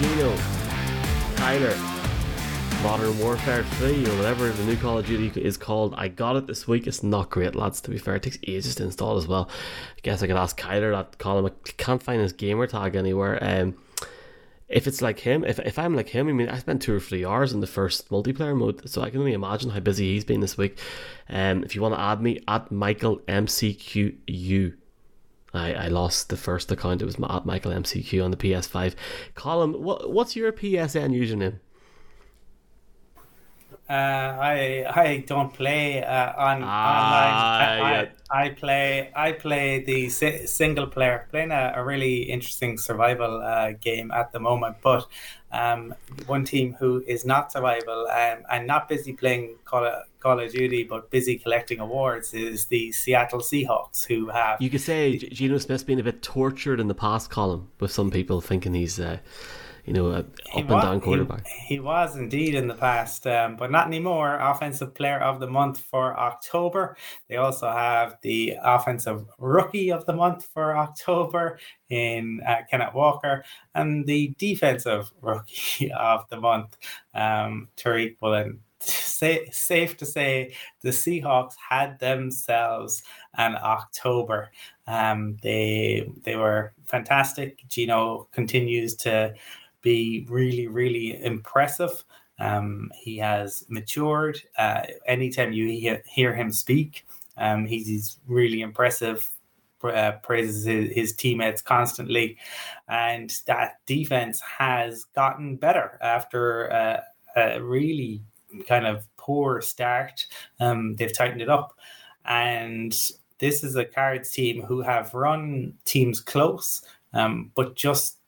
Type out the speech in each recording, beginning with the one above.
Geno, Tyler, Modern Warfare 3 or whatever the new Call of Duty is called. I got it this week. It's not great, lads, to be fair. It takes ages to install as well. I guess I could ask Kyler that column. I can't find his gamer tag anywhere. Um, if it's like him, if, if I'm like him, I mean, I spent two or three hours in the first multiplayer mode, so I can only imagine how busy he's been this week. Um, if you want to add me, at Michael MCQU. I, I lost the first account. It was at Michael MCQ on the PS5. Colin, what what's your PSN username? Uh, I I don't play uh, on ah, online. I, yeah. I, I, play I play the si- single player, playing a, a really interesting survival uh, game at the moment. But um, one team who is not survival um, and not busy playing Call of, Call of Duty, but busy collecting awards is the Seattle Seahawks, who have. You could say Geno Smith's been a bit tortured in the past column with some people thinking he's uh, you know, up and down quarterback. He, he, was indeed in the past, um, but not anymore. Offensive Player of the Month for October. They also have the Offensive Rookie of the Month for October in uh, Kenneth Walker and the Defensive Rookie of the Month, um, Tariq Woolen. Say, safe to say the Seahawks had themselves an October. Um, they they were fantastic. Geno continues to be really, really impressive. Um, he has matured. Uh, anytime you hear, hear him speak, um, he's, really impressive. Uh, praises his, his, teammates constantly, and that defense has gotten better after uh, a really kind of poor start. Um, they've tightened it up, and this is a Cards team who have run teams close, um, but just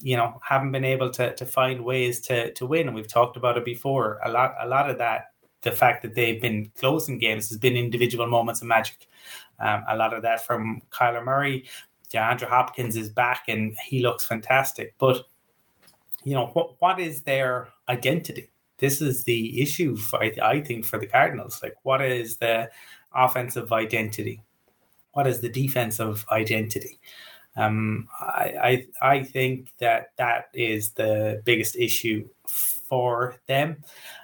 you know haven't been able to to find ways to to win. And we've talked about it before. A lot a lot of that the fact that they've been closing games has been individual moments of magic. Um, a lot of that from Kyler Murray. DeAndre Hopkins is back and he looks fantastic. But you know what what is their identity? This is the issue for, I think for the Cardinals. Like what is the offensive identity? What is the defensive identity? Um, I, I, I think that that is the biggest issue for them.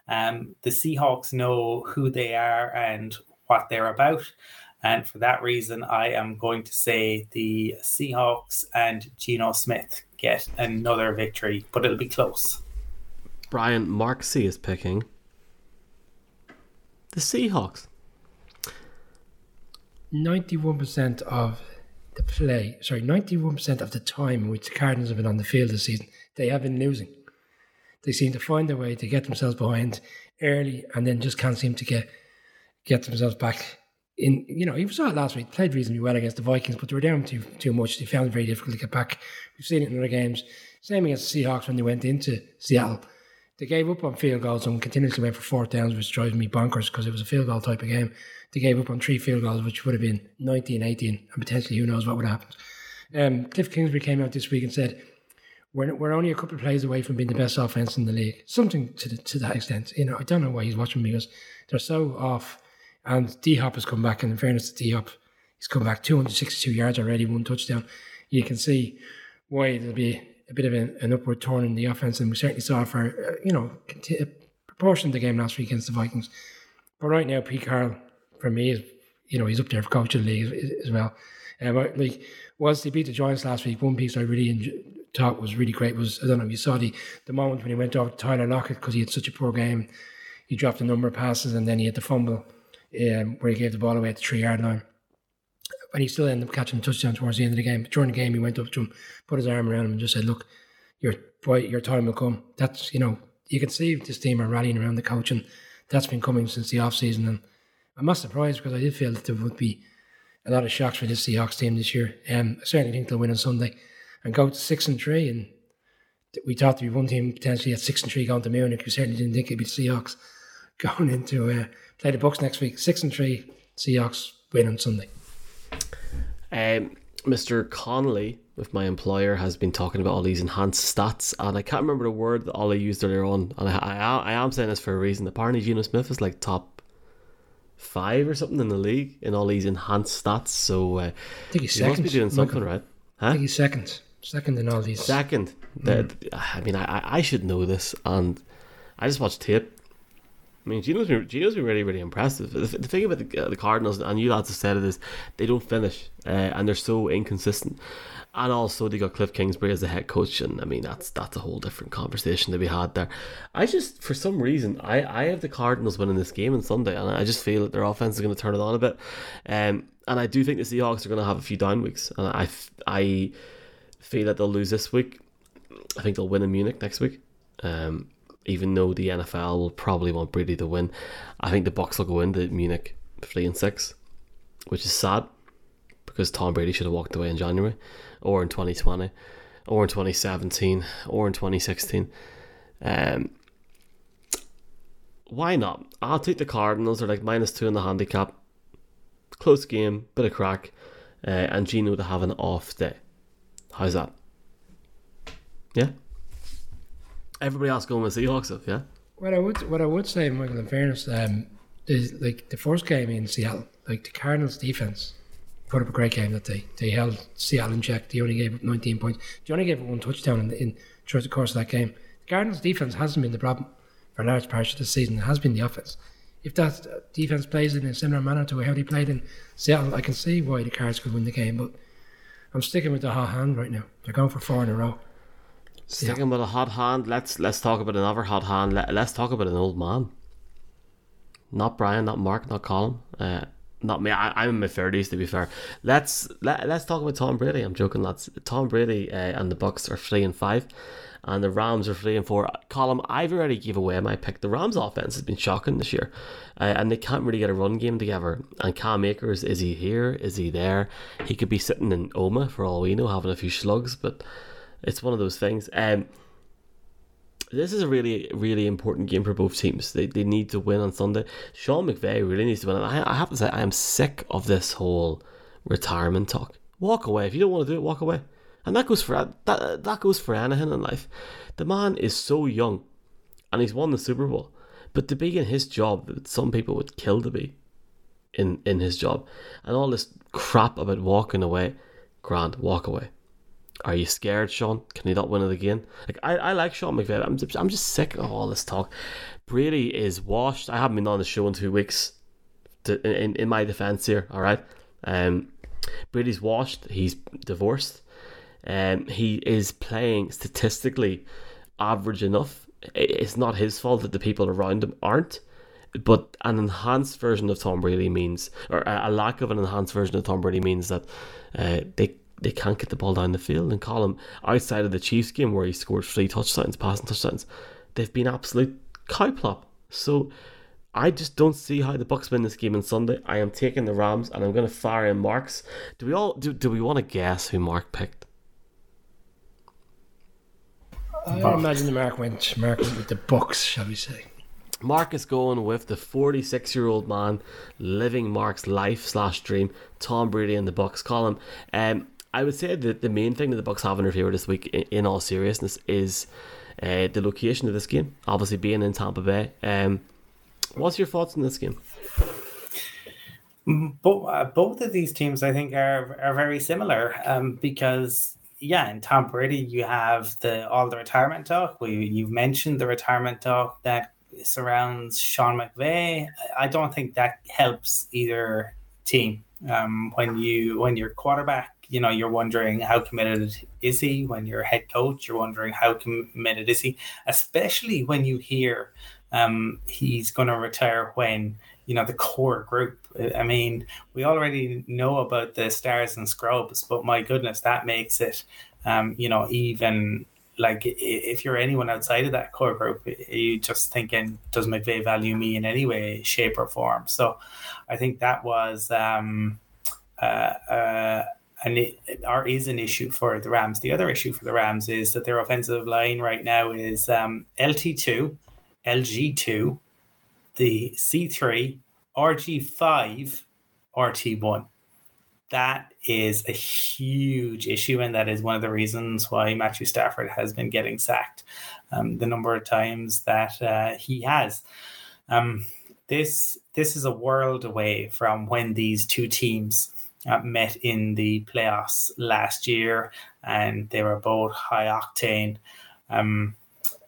Um, the Seahawks know who they are and what they're about. And for that reason, I am going to say the Seahawks and Geno Smith get another victory, but it'll be close. Brian Mark C is picking the Seahawks. 91% of the play, sorry, 91% of the time in which the Cardinals have been on the field this season, they have been losing. They seem to find a way to get themselves behind early and then just can't seem to get get themselves back in. You know, you saw it last week, played reasonably well against the Vikings, but they were down too, too much. They found it very difficult to get back. We've seen it in other games. Same against the Seahawks when they went into Seattle. They gave up on field goals and continuously went for fourth downs, which drives me bonkers because it was a field goal type of game. They gave up on three field goals, which would have been 19 18, and potentially who knows what would happen. Um, Cliff Kingsbury came out this week and said, we're, we're only a couple of plays away from being the best offense in the league. Something to the, to that extent. You know, I don't know why he's watching because they're so off. And D Hop has come back, and in fairness to D Hop, he's come back 262 yards already, one touchdown. You can see why there'll be a bit of an, an upward turn in the offense, and we certainly saw for uh, you know proportion of the game last week against the Vikings. But right now, Pete Carroll for me is you know he's up there for coach of the league as, as well. Um, like whilst they beat the Giants last week, one piece I really enjoyed, thought was really great was I don't know if you saw the the moment when he went off to Tyler Lockett because he had such a poor game. He dropped a number of passes and then he had the fumble um, where he gave the ball away at the three yard line and he still ended up catching a touchdown towards the end of the game. But during the game, he went up to him, put his arm around him, and just said, "Look, your boy, your time will come." That's you know, you can see this team are rallying around the coach, and that's been coming since the off season. And I'm not surprised because I did feel that there would be a lot of shocks for this Seahawks team this year. Um, I certainly think they'll win on Sunday and go to six and three. And we thought there'd be one team potentially at six and three going to Munich. We certainly didn't think it'd be the Seahawks going into uh, play the Bucks next week. Six and three, Seahawks win on Sunday. Um, Mr. Connolly with my employer has been talking about all these enhanced stats, and I can't remember the word that Ollie used earlier on. And I, I, I am saying this for a reason. Apparently, Geno Smith is like top five or something in the league in all these enhanced stats. So uh, I think he's he second. must be doing something Michael. right. Huh? I think he's second. Second in all these. Second, the, I mean, I I should know this, and I just watched tape. I mean, Geno's been, Geno's been really, really impressive. The, the thing about the, uh, the Cardinals, and you lads have said it, is they don't finish, uh, and they're so inconsistent. And also, they got Cliff Kingsbury as the head coach, and I mean, that's that's a whole different conversation to be had there. I just, for some reason, I, I have the Cardinals winning this game on Sunday, and I just feel that their offense is going to turn it on a bit. Um, and I do think the Seahawks are going to have a few down weeks, and I, I feel that they'll lose this week. I think they'll win in Munich next week. Um, even though the NFL will probably want Brady to win, I think the Bucks will go into Munich three and six, which is sad because Tom Brady should have walked away in January, or in 2020, or in 2017, or in 2016. Um, why not? I'll take the Cardinals. They're like minus two in the handicap. Close game, bit of crack, uh, and Geno to have an off day. How's that? Yeah. Everybody else going with Seahawks, though, yeah. What I would what I would say, Michael, in fairness, um, like the first game in Seattle, like the Cardinals defense put up a great game that day. They held Seattle in check. They only gave up 19 points. They only gave up one touchdown in, in throughout the course of that game. The Cardinals defense hasn't been the problem for a large part of the season. It has been the offense. If that defense plays in a similar manner to how they played in Seattle, I can see why the Cards could win the game. But I'm sticking with the hot hand right now. They're going for four in a row. Sticking with a hot hand. Let's let's talk about another hot hand. Let, let's talk about an old man. Not Brian, not Mark, not Colin. Uh, not me. I, am in my thirties, to be fair. Let's let, let's talk about Tom Brady. I'm joking, lads. Tom Brady uh, and the Bucks are three and five, and the Rams are three and four. Colin, I've already gave away my pick. The Rams' offense has been shocking this year, uh, and they can't really get a run game together. And Cam Akers, is he here? Is he there? He could be sitting in Omagh for all we know, having a few slugs, but it's one of those things. Um, this is a really, really important game for both teams. They, they need to win on Sunday. Sean McVay really needs to win. I, I have to say, I am sick of this whole retirement talk. Walk away. If you don't want to do it, walk away. And that goes for that, that goes for anything in life. The man is so young and he's won the Super Bowl. But to be in his job, some people would kill to be in, in his job. And all this crap about walking away, Grant, walk away. Are you scared, Sean? Can he not win it again? Like I, I like Sean McVay. I'm just, I'm just sick of all this talk. Brady is washed. I haven't been on the show in two weeks. To, in in my defense here, all right. Um, Brady's washed. He's divorced. Um, he is playing statistically average enough. It's not his fault that the people around him aren't. But an enhanced version of Tom Brady means, or a lack of an enhanced version of Tom Brady means that uh, they they can't get the ball down the field. And call him outside of the Chiefs game where he scored three touchdowns, passing touchdowns, they've been absolute cowplop. So I just don't see how the Bucks win this game on Sunday. I am taking the Rams and I'm going to fire in Marks. Do we all do? Do we want to guess who Mark picked? I imagine the Mark went Mark went with the Bucks, shall we say? Mark is going with the 46 year old man living Mark's life slash dream, Tom Brady in the Bucks. column. um, I would say that the main thing that the Bucks have in their favor this week, in, all seriousness, is uh, the location of this game. Obviously, being in Tampa Bay. Um, what's your thoughts on this game? Both, uh, both of these teams, I think, are are very similar um, because yeah, in Tom Brady, you have the all the retirement talk. We you've mentioned the retirement talk that surrounds Sean McVay. I don't think that helps either team. Um, when you when your quarterback you know you're wondering how committed is he? When you're a head coach you're wondering how committed is he? Especially when you hear um, he's going to retire when you know the core group. I mean we already know about the stars and scrubs but my goodness that makes it um, you know even like if you're anyone outside of that core group you just thinking does McVay value me in any way shape or form? So i think that was um, uh, uh, and it, or is an issue for the Rams. The other issue for the Rams is that their offensive line right now is um, LT2, LG2, the C3, RG5, RT1. That is a huge issue, and that is one of the reasons why Matthew Stafford has been getting sacked um, the number of times that uh, he has. Um, this this is a world away from when these two teams uh, met in the playoffs last year, and they were both high octane. Um,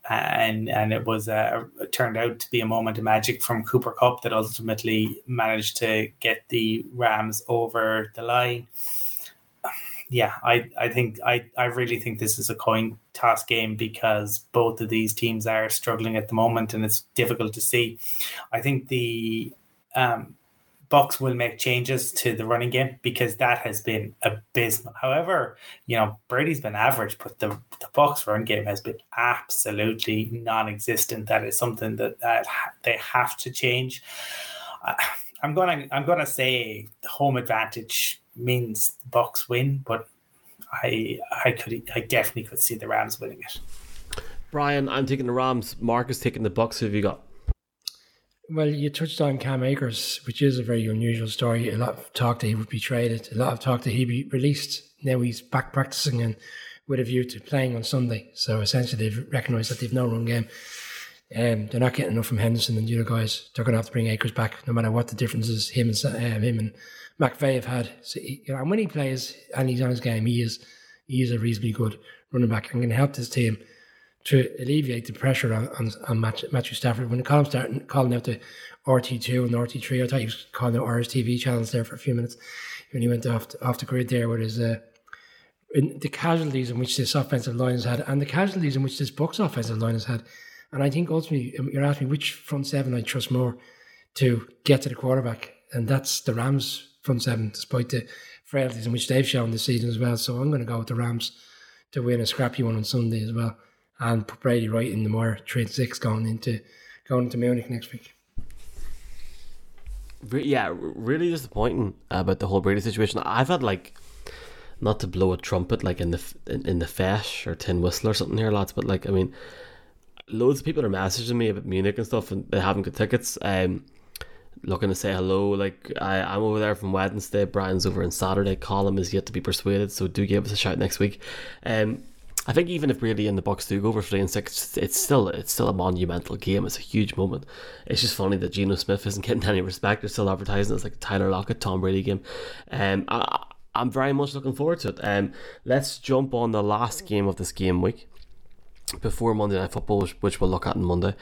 and and it was uh, it turned out to be a moment of magic from Cooper Kupp that ultimately managed to get the Rams over the line. Yeah, I, I think I, I really think this is a coin toss game because both of these teams are struggling at the moment and it's difficult to see. I think the um, Bucks will make changes to the running game because that has been abysmal. However, you know Brady's been average, but the the Bucks run game has been absolutely non-existent. That is something that, that they have to change. I'm gonna I'm gonna say the home advantage means the Bucks win, but I I could I definitely could see the Rams winning it. Brian, I'm taking the Rams. Mark is taking the Bucks. Who have you got? Well, you touched on Cam Akers, which is a very unusual story. A lot of talk that he would be traded, a lot of talk that he'd be released. Now he's back practicing and with a view to playing on Sunday. So essentially, they've recognised that they've no run game. Um, they're not getting enough from Henderson and the other guys. They're going to have to bring Akers back, no matter what the differences him and um, him and McVay have had. So, he, you know, and when he plays and he's on his game, he is he is a reasonably good running back and can help this team to alleviate the pressure on, on, on Matthew Stafford. When column started calling out the RT2 and the RT3, I thought he was calling out RSTV channels there for a few minutes when he went off off the grid there with his uh, the casualties in which this offensive line has had and the casualties in which this Bucks offensive line has had. And I think ultimately um, you're asking me which front seven I trust more to get to the quarterback, and that's the Rams front seven, despite the frailties in which they've shown this season as well. So I'm going to go with the Rams to win a scrappy one on Sunday as well and Brady right in the more trade six going into going into Munich next week. Yeah, really disappointing about the whole Brady situation. I've had like not to blow a trumpet like in the in, in the feis or tin whistle or something here, lads, but like I mean, loads of people are messaging me about Munich and stuff, and they haven't got tickets. Um, looking to say hello. Like I, I'm over there from Wednesday. Brian's over on Saturday. Column is yet to be persuaded, so do give us a shout next week. Um, I think even if Brady and the Bucks do go for three and six, it's still it's still a monumental game. It's a huge moment. It's just funny that Geno Smith isn't getting any respect. They're still advertising it's like a Tyler Lockett, Tom Brady game. Um, I, I'm very much looking forward to it. Um, let's jump on the last game of this game week before Monday Night Football, which, we'll look at on Monday.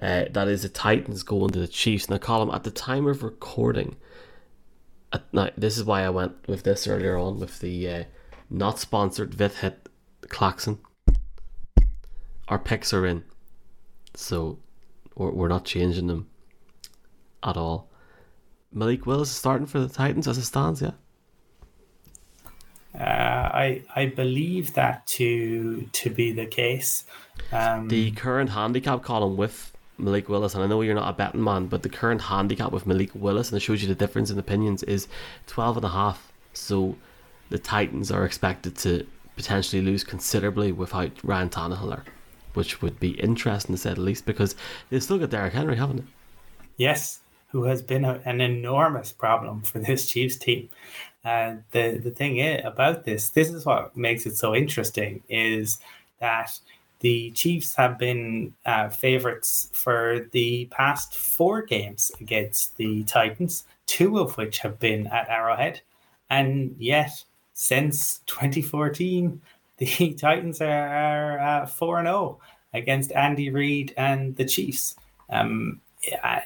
Uh, that is the Titans going to the Chiefs. Now, column at the time of recording. At, now, this is why I went with this earlier on with the uh, not sponsored Vith hit klaxon. Our picks are in, so we're, we're not changing them at all. Malik Willis is starting for the Titans as it stands, yeah. Uh, I I believe that to to be the case. Um, the current handicap column with Malik Willis, and I know you're not a betting man, but the current handicap with Malik Willis, and it shows you the difference in opinions, is 12 and a half. So the Titans are expected to potentially lose considerably without Ryan Tannehill, which would be interesting to say the least because they've still got Derrick Henry, haven't they? Yes, who has been a, an enormous problem for this Chiefs team. And the the thing is, about this, this is what makes it so interesting, is that the Chiefs have been uh, favorites for the past four games against the Titans, two of which have been at Arrowhead, and yet since 2014, the Titans are, are 4 and 0 against Andy Reid and the Chiefs. Um,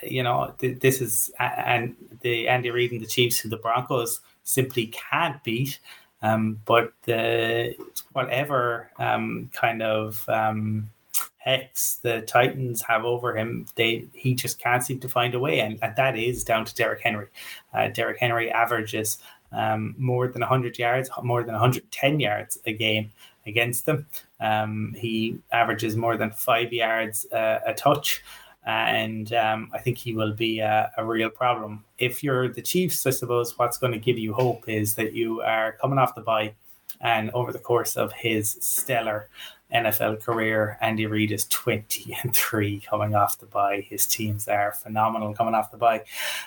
you know, this is and the Andy Reid and the Chiefs, who the Broncos simply can't beat. Um, but the whatever um, kind of um, hex the Titans have over him, they he just can't seem to find a way, and, and that is down to Derrick Henry. Uh, Derrick Henry averages um, more than 100 yards, more than 110 yards a game against them. Um, he averages more than five yards uh, a touch. And um, I think he will be a, a, real problem. If you're the Chiefs, I suppose what's going to give you hope is that you are coming off the bye, and over the course of his stellar NFL career. Andy Reid is 20 and 3 coming off the bye. His teams are phenomenal coming off the bye.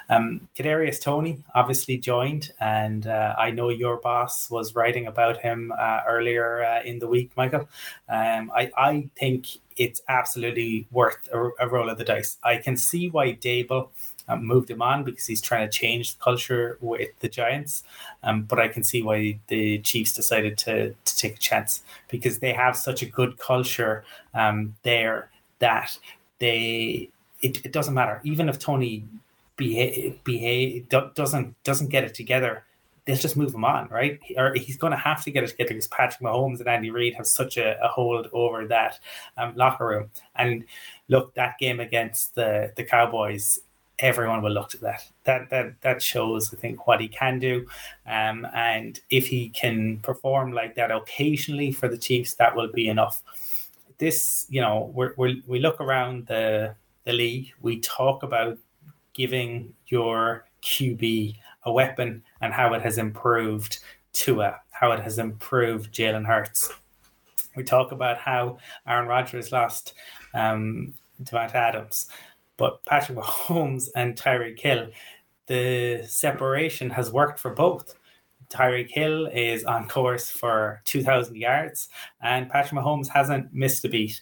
Um, Kadarius Toney obviously joined, and uh, I know your boss was writing about him uh, earlier uh, in the week, Michael. Um, I, I think it's absolutely worth a, a roll of the dice. I can see why Daboll um, moved him on because he's trying to change the culture with the Giants. Um, but I can see why the Chiefs decided to, to take a chance because they have such a good culture um, there that they it, it doesn't matter even if Toney behave, behave doesn't doesn't get it together they'll just move him on, right? Or he's going to have to get it together because Patrick Mahomes and Andy Reid have such a, a hold over that um, locker room. And look, that game against the the Cowboys, everyone will look to that. That that that shows, I think, what he can do. Um, and if he can perform like that occasionally for the Chiefs, that will be enough. This, you know, we we we look around the the league. We talk about giving your QB a weapon and how it has improved Tua, how it has improved Jalen Hurts. We talk about how Aaron Rodgers lost um, Davante Adams, but Patrick Mahomes and Tyreek Hill, the separation has worked for both. Tyreek Hill is on course for 2,000 yards, and Patrick Mahomes hasn't missed a beat.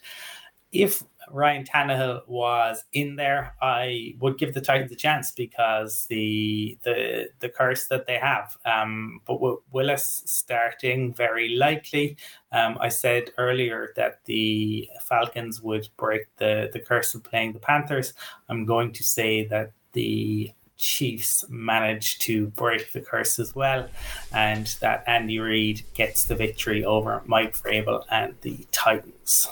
If Ryan Tannehill was in there, I would give the Titans a chance because the the the curse that they have. Um, but Willis starting, very likely. Um, I said earlier that the Falcons would break the the curse of playing the Panthers. I'm going to say that the Chiefs manage to break the curse as well, and that Andy Reid gets the victory over Mike Vrabel and the Titans.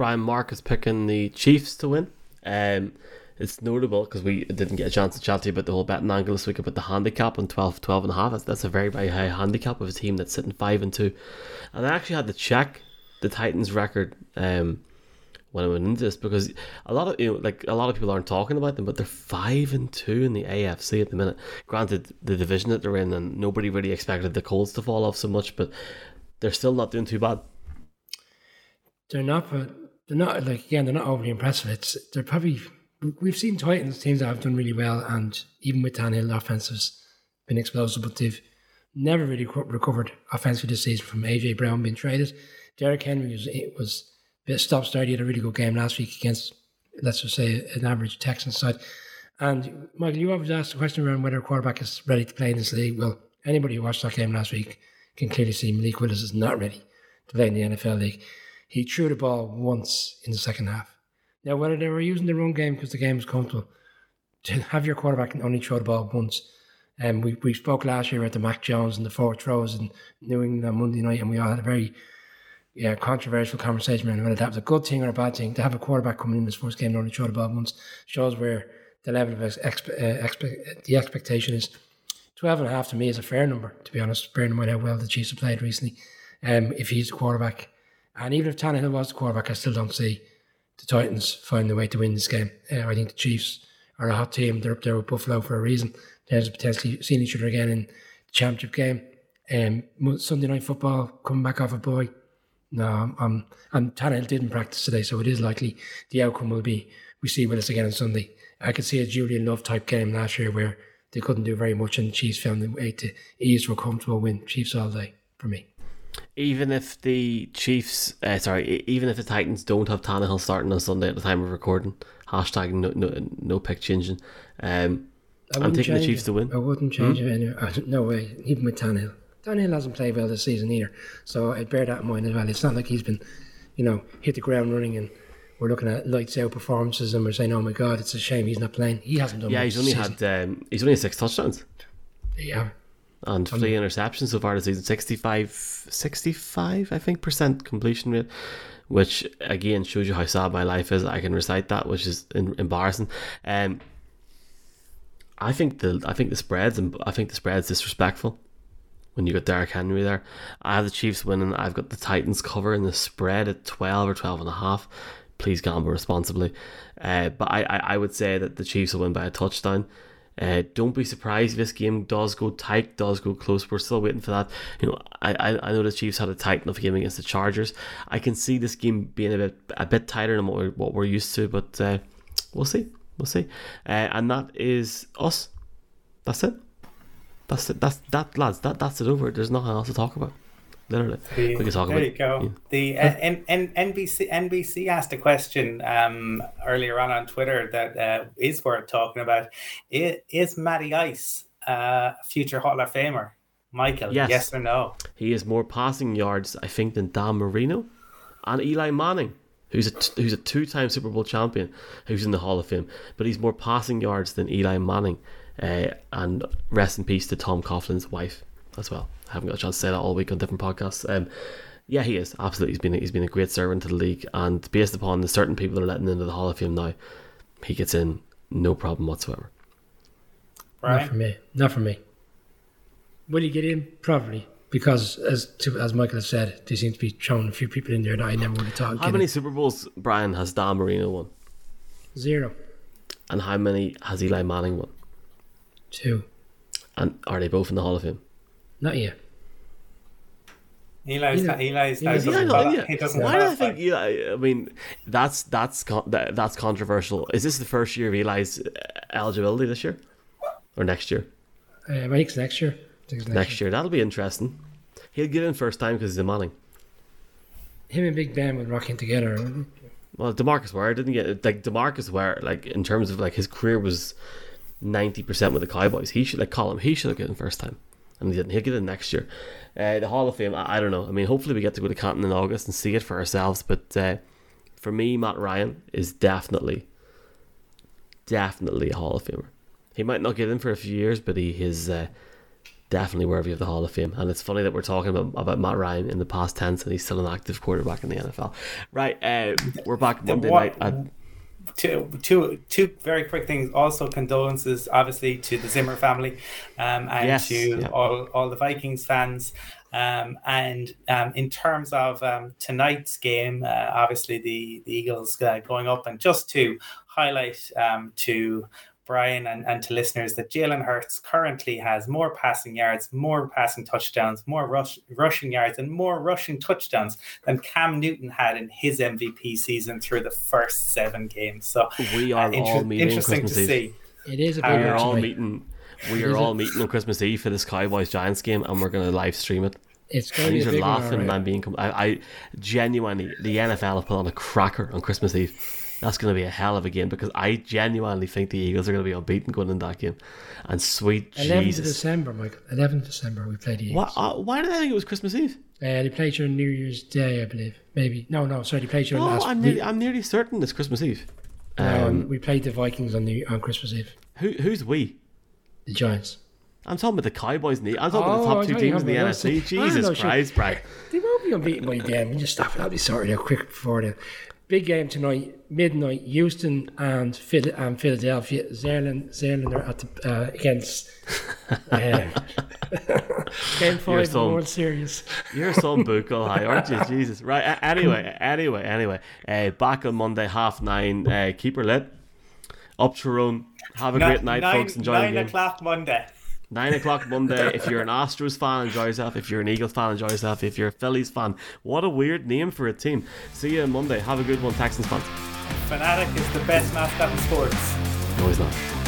Brian Mark is picking the Chiefs to win. Um, it's notable because we didn't get a chance to chat to you about the whole betting angle this week about the handicap on 12, 12 and a half. That's, that's a very, very high handicap of a team that's sitting 5 and 2. And I actually had to check the Titans record um, when I went into this because a lot of you know, like a lot of people aren't talking about them, but they're five and two in the AFC at the minute. Granted, the division that they're in, and nobody really expected the Colts to fall off so much, but they're still not doing too bad. They're not, but they're not like again they're not overly impressive. It's they're probably we've seen Titans teams that have done really well, and even with Tannehill, the offense has been explosive, but they've never really recovered offensively this season from AJ Brown being traded. Derrick Henry was it was a bit stop start. He had a really good game last week against let's just say an average Texans side. And Michael, you always asked the question around whether a quarterback is ready to play in this league. Well, anybody who watched that game last week can clearly see Malik Willis is not ready to play in the NFL league. He threw the ball once in the second half. Now, whether they were using the run game because the game was comfortable, to have your quarterback only throw the ball once. And um, we, we spoke last year about the Mac Jones and the four throws in New England on Monday night, and we all had a very yeah, controversial conversation around whether that was a good thing or a bad thing. To have a quarterback coming in his first game and only throw the ball once shows where the level of expe- uh, expe- the expectation is. 12 and a half to me is a fair number, to be honest, bearing in mind how well the Chiefs have played recently. Um, if he's a quarterback, and even if Tannehill was the quarterback, I still don't see the Titans finding a way to win this game. Uh, I think the Chiefs are a hot team. They're up there with Buffalo for a reason. They're potentially seeing each other again in the championship game. Um, Sunday night football coming back off a boy. No, I'm, I'm, and Tannehill didn't practice today, so it is likely the outcome will be we see Willis again on Sunday. I could see a Julian Love type game last year where they couldn't do very much and the Chiefs found the way to ease for a comfortable win. Chiefs all day for me even if the Chiefs, uh, sorry, even if the Titans don't have Tannehill starting on Sunday at the time of recording, hashtag no no, no pick changing. Um, I'm taking the Chiefs it. to win. I wouldn't change hmm? it anyway. No way, even with Tannehill. Tannehill hasn't played well this season either, so I'd bear that in mind as well. It's not like he's been, you know, hit the ground running and we're looking at lights out performances and we're saying, "Oh my God, it's a shame he's not playing." He hasn't done. Yeah, he's only had um, he's only had six touchdowns. Yeah, and three interceptions so far this season 65 65 i think percent completion rate which again shows you how sad my life is. I can recite that which is embarrassing. Um i think the i think the spreads and i think the spreads disrespectful when you got Derrick Henry there. I have the Chiefs winning. I've got the Titans covering the spread at 12 or 12 and a half. Please gamble responsibly. Uh, but I, I, I would say that the Chiefs will win by a touchdown uh, don't be surprised if this game does go tight, does go close. We're still waiting for that. You know, I, I, know the Chiefs had a tight enough game against the Chargers. I can see this game being a bit a bit tighter than what we're, what we're used to, but uh, we'll see, we'll see. Uh, and that is us. That's it. That's it. That's that, lads. That that's it over. There's nothing else to talk about. Literally, The- we can talk there about. you go. yeah. The uh, N- N- NBC NBC asked a question um, earlier on on Twitter that uh, is worth talking about. Is, is Matty Ice uh, a future Hall of Famer? Michael, Yes. yes, or no? He has more passing yards, I think, than Dan Marino and Eli Manning, who's a t- who's a two-time Super Bowl champion, who's in the Hall of Fame. But he's more passing yards than Eli Manning. Uh, and rest in peace to Tom Coughlin's wife as well. I haven't got a chance to say that all week on different podcasts. Um, yeah, he is absolutely. He's been he's been a great servant to the league, and based upon the certain people that are letting into the Hall of Fame now, he gets in no problem whatsoever. Not for me. Not for me. Will he get in? Probably. Because, as to, as Michael has said, there seems to be throwing a few people in there that I never would have thought. would How many in. Super Bowls Brian has Dan Marino won, Zero. and how many has Eli Manning won? Two. And are they both in the Hall of Fame? Not yet. Eli's, Eli- Eli's, Eli's doesn't not- quali- yeah. he doesn't Why do I think Eli? I mean, that's that's con- that, that's controversial. Is this the first year of Eli's uh, eligibility this year or next year? Uh, I think it's next year. It's next, Next year, that'll be interesting. He'll get in first time because he's a Manning. Him and Big Ben would rock in together. Well, Demarcus Ware didn't get like Demarcus Ware. Like in terms of like his career was ninety percent with the Cowboys. He should like call him. He should have get in first time, and he didn't. He'll get it next year. Uh, the Hall of Fame. I, I don't know. I mean, hopefully we get to go to Canton in August and see it for ourselves. But uh, for me, Matt Ryan is definitely, definitely a Hall of Famer. He might not get in for a few years, but he is uh, definitely worthy of the Hall of Fame. And it's funny that we're talking about, about Matt Ryan in the past tense, and he's still an active quarterback in the NFL. Right, uh, we're back Monday one- night. At, two, two, two very quick things. Also, condolences, obviously, to the Zimmer family um, and Yes, to yeah. all, all the Vikings fans. Um, and um, in terms of um, tonight's game, uh, obviously the, the Eagles uh, going up, and just to highlight um, to Brian and, and to listeners that Jalen Hurts currently has more passing yards, more passing touchdowns, more rush, rushing yards, and more rushing touchdowns than Cam Newton had in his MVP season through the first seven games. So we are uh, inter- all meeting interesting Christmas to Eve. see. It is a We big We are all tonight. meeting. We are is a- all meeting on Christmas Eve for this Cowboys Giants game, and we're going to live stream it. It's going And to these be a are big one, laughing alright. and being. com- I, I genuinely, the NFL have put on a cracker on Christmas Eve. That's going to be a hell of a game because I genuinely think the Eagles are going to be unbeaten going in that game. And sweet 11th of Jesus, December, Michael. 11th of December, we played the Eagles. why, uh, why did I think it was Christmas Eve? Uh, they played during New Year's Day, I believe. Maybe. No, no, sorry, they played during Oh, last I'm nearly, I'm nearly certain it's Christmas Eve. No, Um, we played the Vikings on the on Christmas Eve. who, who's we? The Giants. I'm talking about the Cowboys. The, I'm talking about Oh, the top two teams in the. NFC. Jesus. Christ, Brian. They won't be unbeaten by then. We just stop it. I'll be sorted out quick before then. Big game tonight, midnight. Houston and, Phil- and Philadelphia. Zerland, Zerland are at the, uh, against uh, game five of the some- World Series. You're some buckle high, aren't you? Jesus. Right. a- Anyway, anyway, anyway. Uh, back on Monday, half nine. Uh, keep her lit. Up Tyrone. Have a Ni- great night, nine, folks. Enjoy nine the game. o'clock Monday. Nine o'clock Monday. If you're an Astros fan, enjoy yourself. If you're an Eagles fan, enjoy yourself. If you're a Phillies fan, what a weird name for a team. See you on Monday. Have a good one, Texans fans. Fanatic is the best mascot in sports. No, he's not.